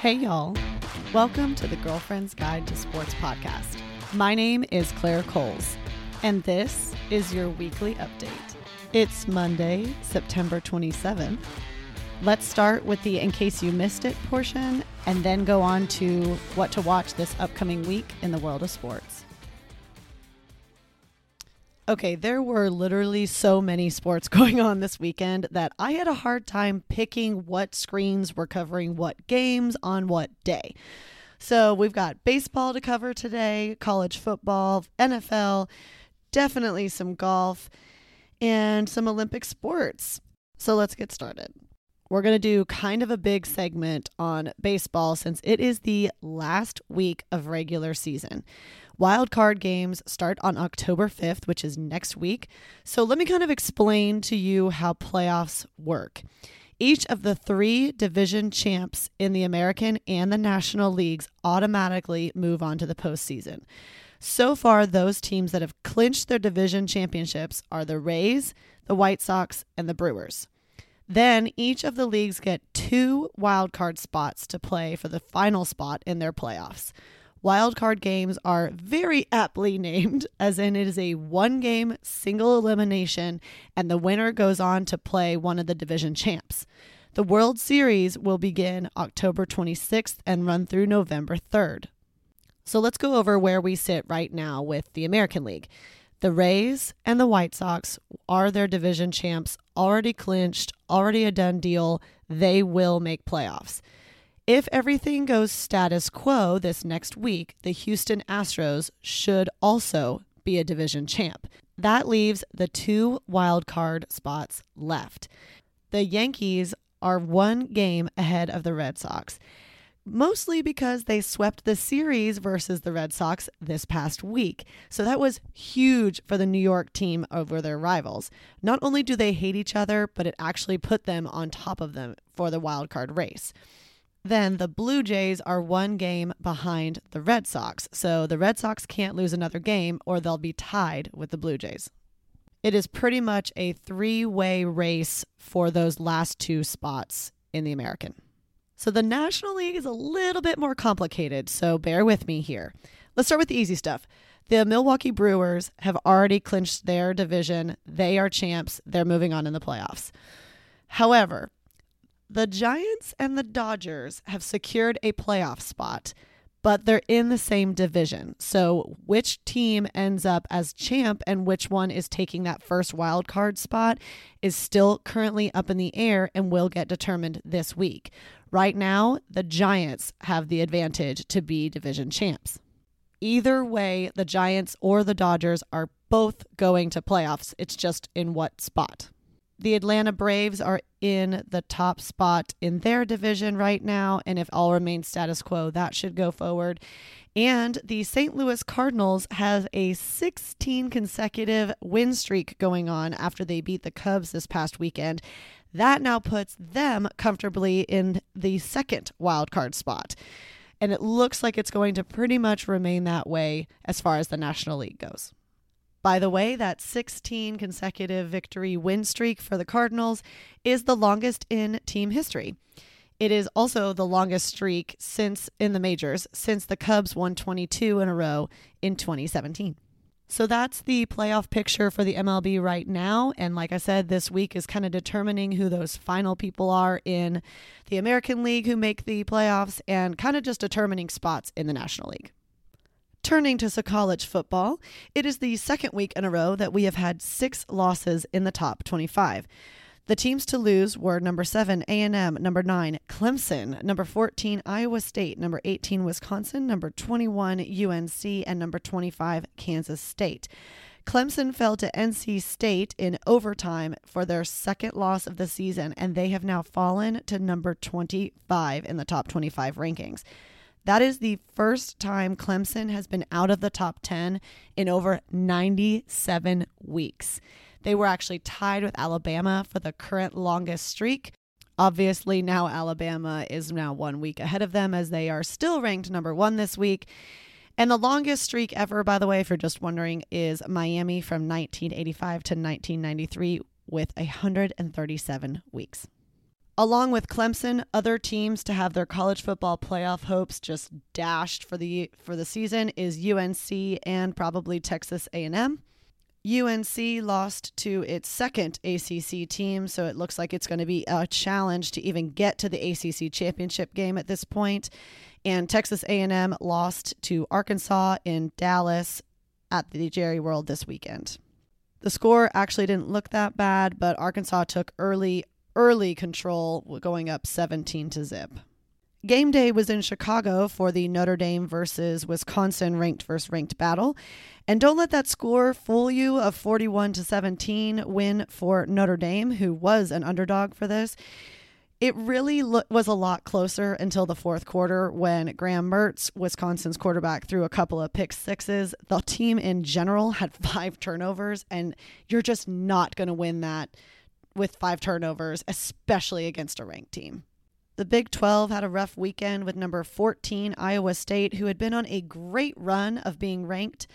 Hey, y'all. Welcome to the Girlfriend's Guide to Sports podcast. My name is Claire Coles, and this is your weekly update. It's Monday, September 27th. Let's start with the in case you missed it portion and then go on to what to watch this upcoming week in the world of sports. Okay, there were literally so many sports going on this weekend that I had a hard time picking what screens were covering what games on what day. So we've got baseball to cover today, college football, NFL, definitely some golf, and some Olympic sports. So let's get started. We're going to do kind of a big segment on baseball since it is the last week of regular season. Wild card games start on October 5th, which is next week. So let me kind of explain to you how playoffs work. Each of the three division champs in the American and the National Leagues automatically move on to the postseason. So far, those teams that have clinched their division championships are the Rays, the White Sox, and the Brewers. Then each of the leagues get two wild card spots to play for the final spot in their playoffs. Wildcard games are very aptly named, as in it is a one game single elimination, and the winner goes on to play one of the division champs. The World Series will begin October 26th and run through November 3rd. So let's go over where we sit right now with the American League. The Rays and the White Sox are their division champs, already clinched, already a done deal. They will make playoffs. If everything goes status quo this next week, the Houston Astros should also be a division champ. That leaves the two wild card spots left. The Yankees are one game ahead of the Red Sox, mostly because they swept the series versus the Red Sox this past week. So that was huge for the New York team over their rivals. Not only do they hate each other, but it actually put them on top of them for the wild card race. Then the Blue Jays are one game behind the Red Sox. So the Red Sox can't lose another game or they'll be tied with the Blue Jays. It is pretty much a three way race for those last two spots in the American. So the National League is a little bit more complicated, so bear with me here. Let's start with the easy stuff. The Milwaukee Brewers have already clinched their division. They are champs. They're moving on in the playoffs. However, the Giants and the Dodgers have secured a playoff spot, but they're in the same division. So, which team ends up as champ and which one is taking that first wild card spot is still currently up in the air and will get determined this week. Right now, the Giants have the advantage to be division champs. Either way, the Giants or the Dodgers are both going to playoffs. It's just in what spot. The Atlanta Braves are in the top spot in their division right now. And if all remains status quo, that should go forward. And the St. Louis Cardinals have a 16 consecutive win streak going on after they beat the Cubs this past weekend. That now puts them comfortably in the second wild card spot. And it looks like it's going to pretty much remain that way as far as the National League goes. By the way, that 16 consecutive victory win streak for the Cardinals is the longest in team history. It is also the longest streak since in the majors since the Cubs won 22 in a row in 2017. So that's the playoff picture for the MLB right now. And like I said, this week is kind of determining who those final people are in the American League who make the playoffs and kind of just determining spots in the National League. Turning to college football, it is the second week in a row that we have had six losses in the top 25. The teams to lose were number 7 A&M, number 9 Clemson, number 14 Iowa State, number 18 Wisconsin, number 21 UNC and number 25 Kansas State. Clemson fell to NC State in overtime for their second loss of the season and they have now fallen to number 25 in the top 25 rankings. That is the first time Clemson has been out of the top 10 in over 97 weeks. They were actually tied with Alabama for the current longest streak. Obviously, now Alabama is now one week ahead of them as they are still ranked number one this week. And the longest streak ever, by the way, if you're just wondering, is Miami from 1985 to 1993 with 137 weeks. Along with Clemson, other teams to have their college football playoff hopes just dashed for the for the season is UNC and probably Texas A&M. UNC lost to its second ACC team, so it looks like it's going to be a challenge to even get to the ACC championship game at this point. And Texas A&M lost to Arkansas in Dallas at the Jerry World this weekend. The score actually didn't look that bad, but Arkansas took early early control, going up 17 to zip. Game day was in Chicago for the Notre Dame versus Wisconsin ranked versus ranked battle. And don't let that score fool you a 41 to 17 win for Notre Dame, who was an underdog for this. It really lo- was a lot closer until the fourth quarter when Graham Mertz, Wisconsin's quarterback, threw a couple of pick sixes. The team in general had five turnovers, and you're just not going to win that with five turnovers, especially against a ranked team. The Big 12 had a rough weekend with number 14 Iowa State, who had been on a great run of being ranked,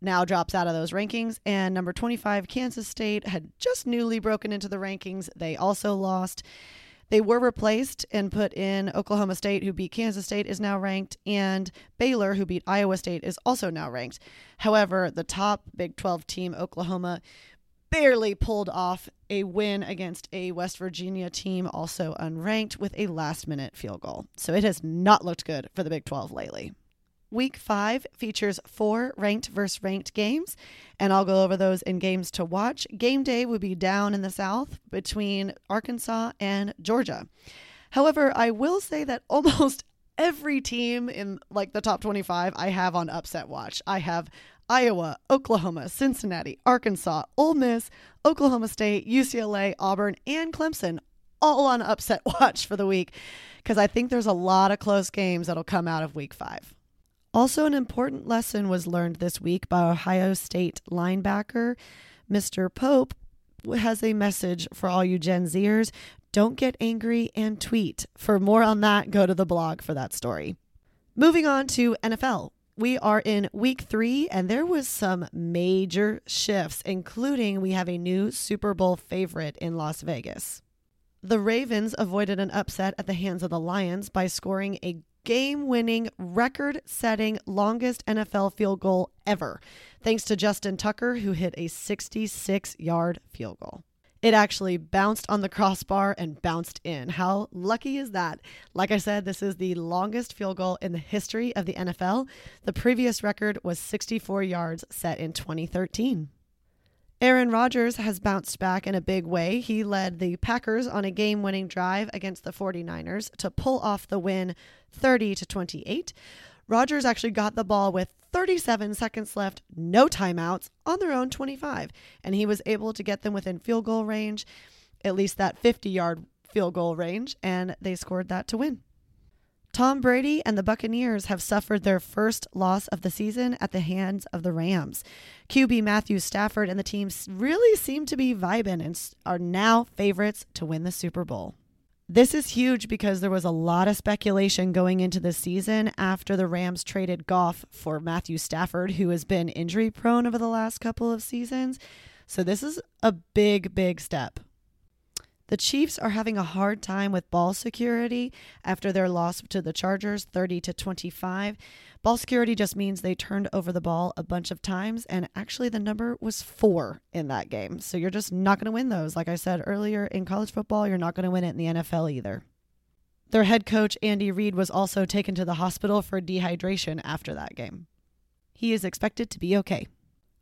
now drops out of those rankings. And number 25 Kansas State had just newly broken into the rankings. They also lost. They were replaced and put in Oklahoma State, who beat Kansas State, is now ranked, and Baylor, who beat Iowa State, is also now ranked. However, the top Big 12 team, Oklahoma, barely pulled off a win against a West Virginia team also unranked with a last minute field goal. So it has not looked good for the Big 12 lately. Week five features four ranked versus ranked games, and I'll go over those in games to watch. Game day would be down in the South between Arkansas and Georgia. However, I will say that almost every team in like the top 25 I have on upset watch. I have Iowa, Oklahoma, Cincinnati, Arkansas, Ole Miss, Oklahoma State, UCLA, Auburn, and Clemson all on upset watch for the week because I think there's a lot of close games that'll come out of week five. Also, an important lesson was learned this week by Ohio State linebacker Mr. Pope has a message for all you Gen Zers. Don't get angry and tweet. For more on that, go to the blog for that story. Moving on to NFL, we are in week three, and there was some major shifts, including we have a new Super Bowl favorite in Las Vegas. The Ravens avoided an upset at the hands of the Lions by scoring a game winning, record setting, longest NFL field goal ever, thanks to Justin Tucker, who hit a 66 yard field goal. It actually bounced on the crossbar and bounced in. How lucky is that? Like I said, this is the longest field goal in the history of the NFL. The previous record was 64 yards set in 2013. Aaron Rodgers has bounced back in a big way. He led the Packers on a game winning drive against the 49ers to pull off the win 30 to 28. Rodgers actually got the ball with 37 seconds left, no timeouts, on their own 25, and he was able to get them within field goal range, at least that 50 yard field goal range, and they scored that to win. Tom Brady and the Buccaneers have suffered their first loss of the season at the hands of the Rams. QB Matthew Stafford and the team really seem to be vibing and are now favorites to win the Super Bowl. This is huge because there was a lot of speculation going into the season after the Rams traded Goff for Matthew Stafford, who has been injury prone over the last couple of seasons. So, this is a big, big step. The Chiefs are having a hard time with ball security after their loss to the Chargers 30 to 25. Ball security just means they turned over the ball a bunch of times, and actually the number was four in that game. So you're just not going to win those. Like I said earlier, in college football, you're not going to win it in the NFL either. Their head coach, Andy Reid, was also taken to the hospital for dehydration after that game. He is expected to be okay.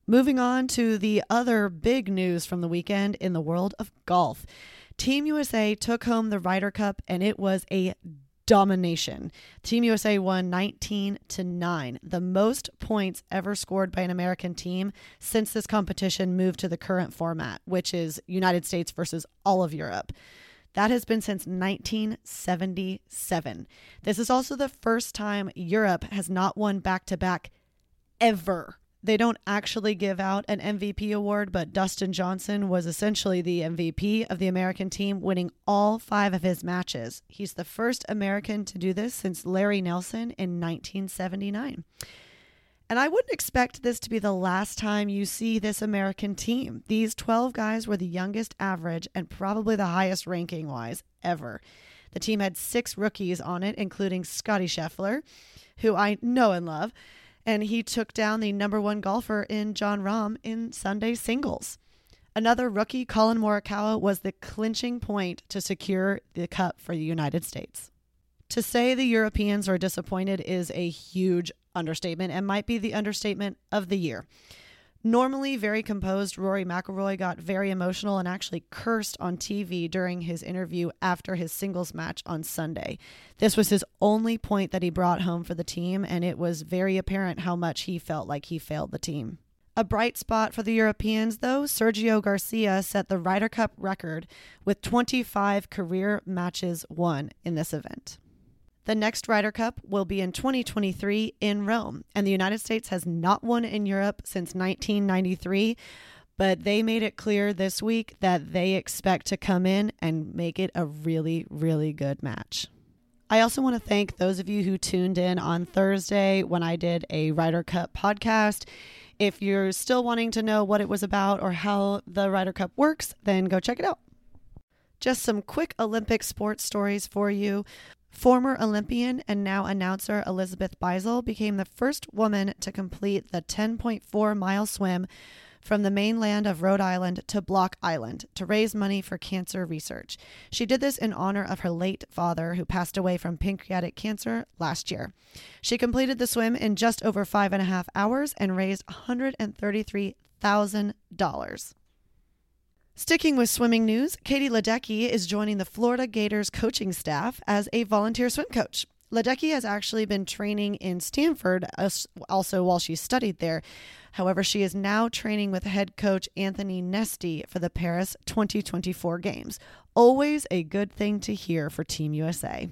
Moving on to the other big news from the weekend in the world of golf. Team USA took home the Ryder Cup and it was a domination. Team USA won 19 to 9, the most points ever scored by an American team since this competition moved to the current format, which is United States versus all of Europe. That has been since 1977. This is also the first time Europe has not won back to back ever they don't actually give out an MVP award, but Dustin Johnson was essentially the MVP of the American team, winning all five of his matches. He's the first American to do this since Larry Nelson in 1979. And I wouldn't expect this to be the last time you see this American team. These 12 guys were the youngest average and probably the highest ranking wise ever. The team had six rookies on it, including Scottie Scheffler, who I know and love, and he took down the number one golfer in Jon Rahm in Sunday singles. Another rookie, Collin Morikawa, was the clinching point to secure the cup for the United States. To say the Europeans are disappointed is a huge understatement and might be the understatement of the year. Normally very composed, Rory McIlroy got very emotional and actually cursed on TV during his interview after his singles match on Sunday. This was his only point that he brought home for the team, and it was very apparent how much he felt like he failed the team. A bright spot for the Europeans, though, Sergio Garcia set the Ryder Cup record with 25 career matches won in this event. The next Ryder Cup will be in 2023 in Rome, and the United States has not won in Europe since 1993. But they made it clear this week that they expect to come in and make it a really, really good match. I also want to thank those of you who tuned in on Thursday when I did a Ryder Cup podcast. If you're still wanting to know what it was about or how the Ryder Cup works, then go check it out. Just some quick Olympic sports stories for you. Former Olympian and now announcer Elizabeth Beisel became the first woman to complete the 10.4 mile swim from the mainland of Rhode Island to Block Island to raise money for cancer research. She did this in honor of her late father, who passed away from pancreatic cancer last year. She completed the swim in just over five and a half hours and raised $133,000. Sticking with swimming news, Katie Ledecky is joining the Florida Gators coaching staff as a volunteer swim coach. Ledecky has actually been training in Stanford also while she studied there. However, she is now training with head coach Anthony Nesty for the Paris 2024 games. Always a good thing to hear for Team USA.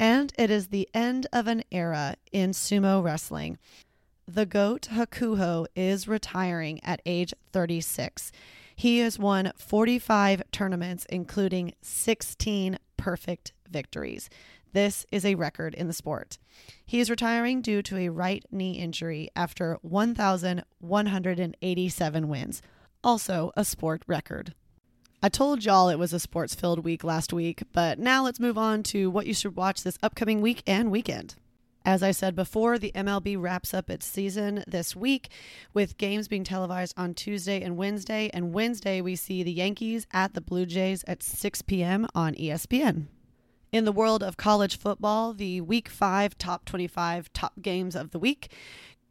And it is the end of an era in sumo wrestling. The GOAT Hakuho is retiring at age 36. He has won 45 tournaments, including 16 perfect victories. This is a record in the sport. He is retiring due to a right knee injury after 1,187 wins, also a sport record. I told y'all it was a sports filled week last week, but now let's move on to what you should watch this upcoming week and weekend. As I said before, the MLB wraps up its season this week with games being televised on Tuesday and Wednesday. And Wednesday, we see the Yankees at the Blue Jays at 6 p.m. on ESPN. In the world of college football, the week five top 25 top games of the week.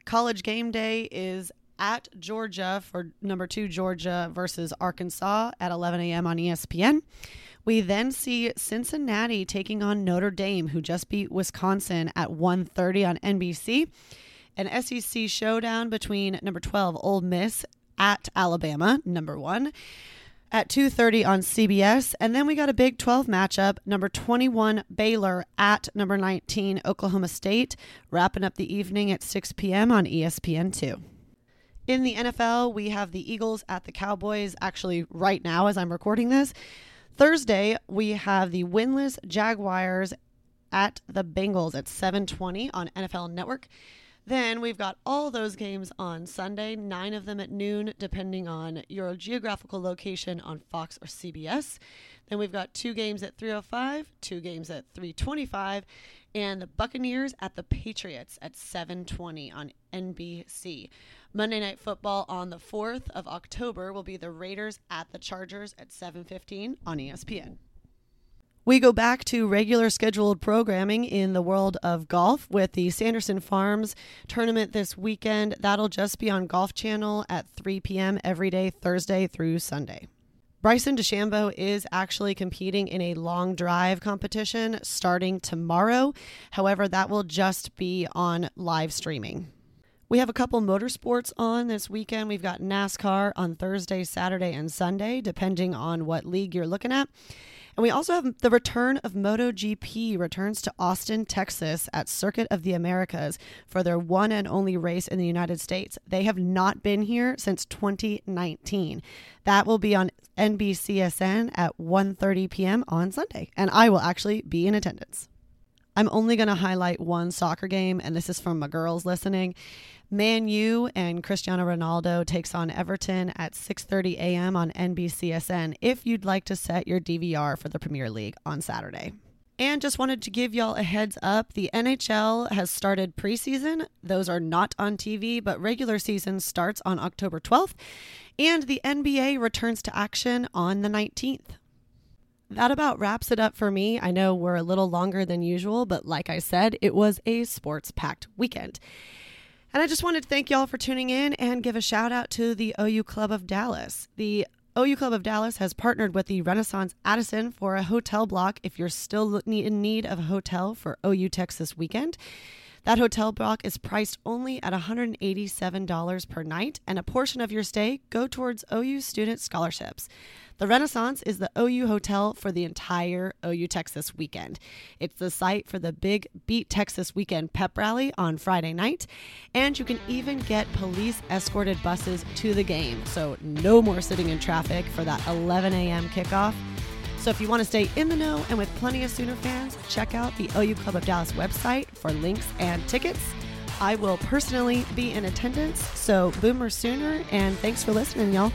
College game day is at Georgia for number two, Georgia versus Arkansas at 11 a.m. on ESPN. We then see Cincinnati taking on Notre Dame, who just beat Wisconsin at 1:30 on NBC. An SEC showdown between number 12 Ole Miss at Alabama, number 1 at 2:30 on CBS and then we got a Big 12 matchup number 21 Baylor at number 19 Oklahoma State wrapping up the evening at 6 p.m. on ESPN2. In the NFL, we have the Eagles at the Cowboys actually right now as I'm recording this. Thursday, we have the winless Jaguars at the Bengals at 7:20 on NFL Network. Then we've got all those games on Sunday, 9 of them at noon depending on your geographical location on Fox or CBS. Then we've got two games at 305, two games at 325, and the Buccaneers at the Patriots at 720 on NBC. Monday Night Football on the 4th of October will be the Raiders at the Chargers at 7:15 on ESPN. We go back to regular scheduled programming in the world of golf with the Sanderson Farms tournament this weekend. That'll just be on Golf Channel at 3 p.m. every day, Thursday through Sunday. Bryson DeChambeau is actually competing in a long drive competition starting tomorrow. However, that will just be on live streaming. We have a couple motorsports on this weekend. We've got NASCAR on Thursday, Saturday, and Sunday, depending on what league you're looking at. And we also have the return of MotoGP returns to Austin, Texas at Circuit of the Americas for their one and only race in the United States. They have not been here since 2019. That will be on NBCSN at 1:30 p.m. on Sunday, and I will actually be in attendance. I'm only going to highlight one soccer game, and this is from my girls listening. Man U and Cristiano Ronaldo takes on Everton at 6:30 a.m. on NBCSN if you'd like to set your DVR for the Premier League on Saturday. And just wanted to give y'all a heads up the NHL has started preseason. Those are not on TV, but regular season starts on October 12th. And the NBA returns to action on the 19th. That about wraps it up for me. I know we're a little longer than usual, but like I said, it was a sports packed weekend. And I just wanted to thank y'all for tuning in and give a shout out to the OU Club of Dallas. The OU Club of Dallas has partnered with the Renaissance Addison for a hotel block if you're still in need of a hotel for OU Texas weekend. That hotel block is priced only at $187 per night, and a portion of your stay go towards OU student scholarships. The Renaissance is the OU hotel for the entire OU Texas weekend. It's the site for the big Beat Texas weekend pep rally on Friday night, and you can even get police escorted buses to the game. So, no more sitting in traffic for that 11 a.m. kickoff. So, if you want to stay in the know and with plenty of Sooner fans, check out the OU Club of Dallas website for links and tickets. I will personally be in attendance, so Boomer Sooner, and thanks for listening, y'all.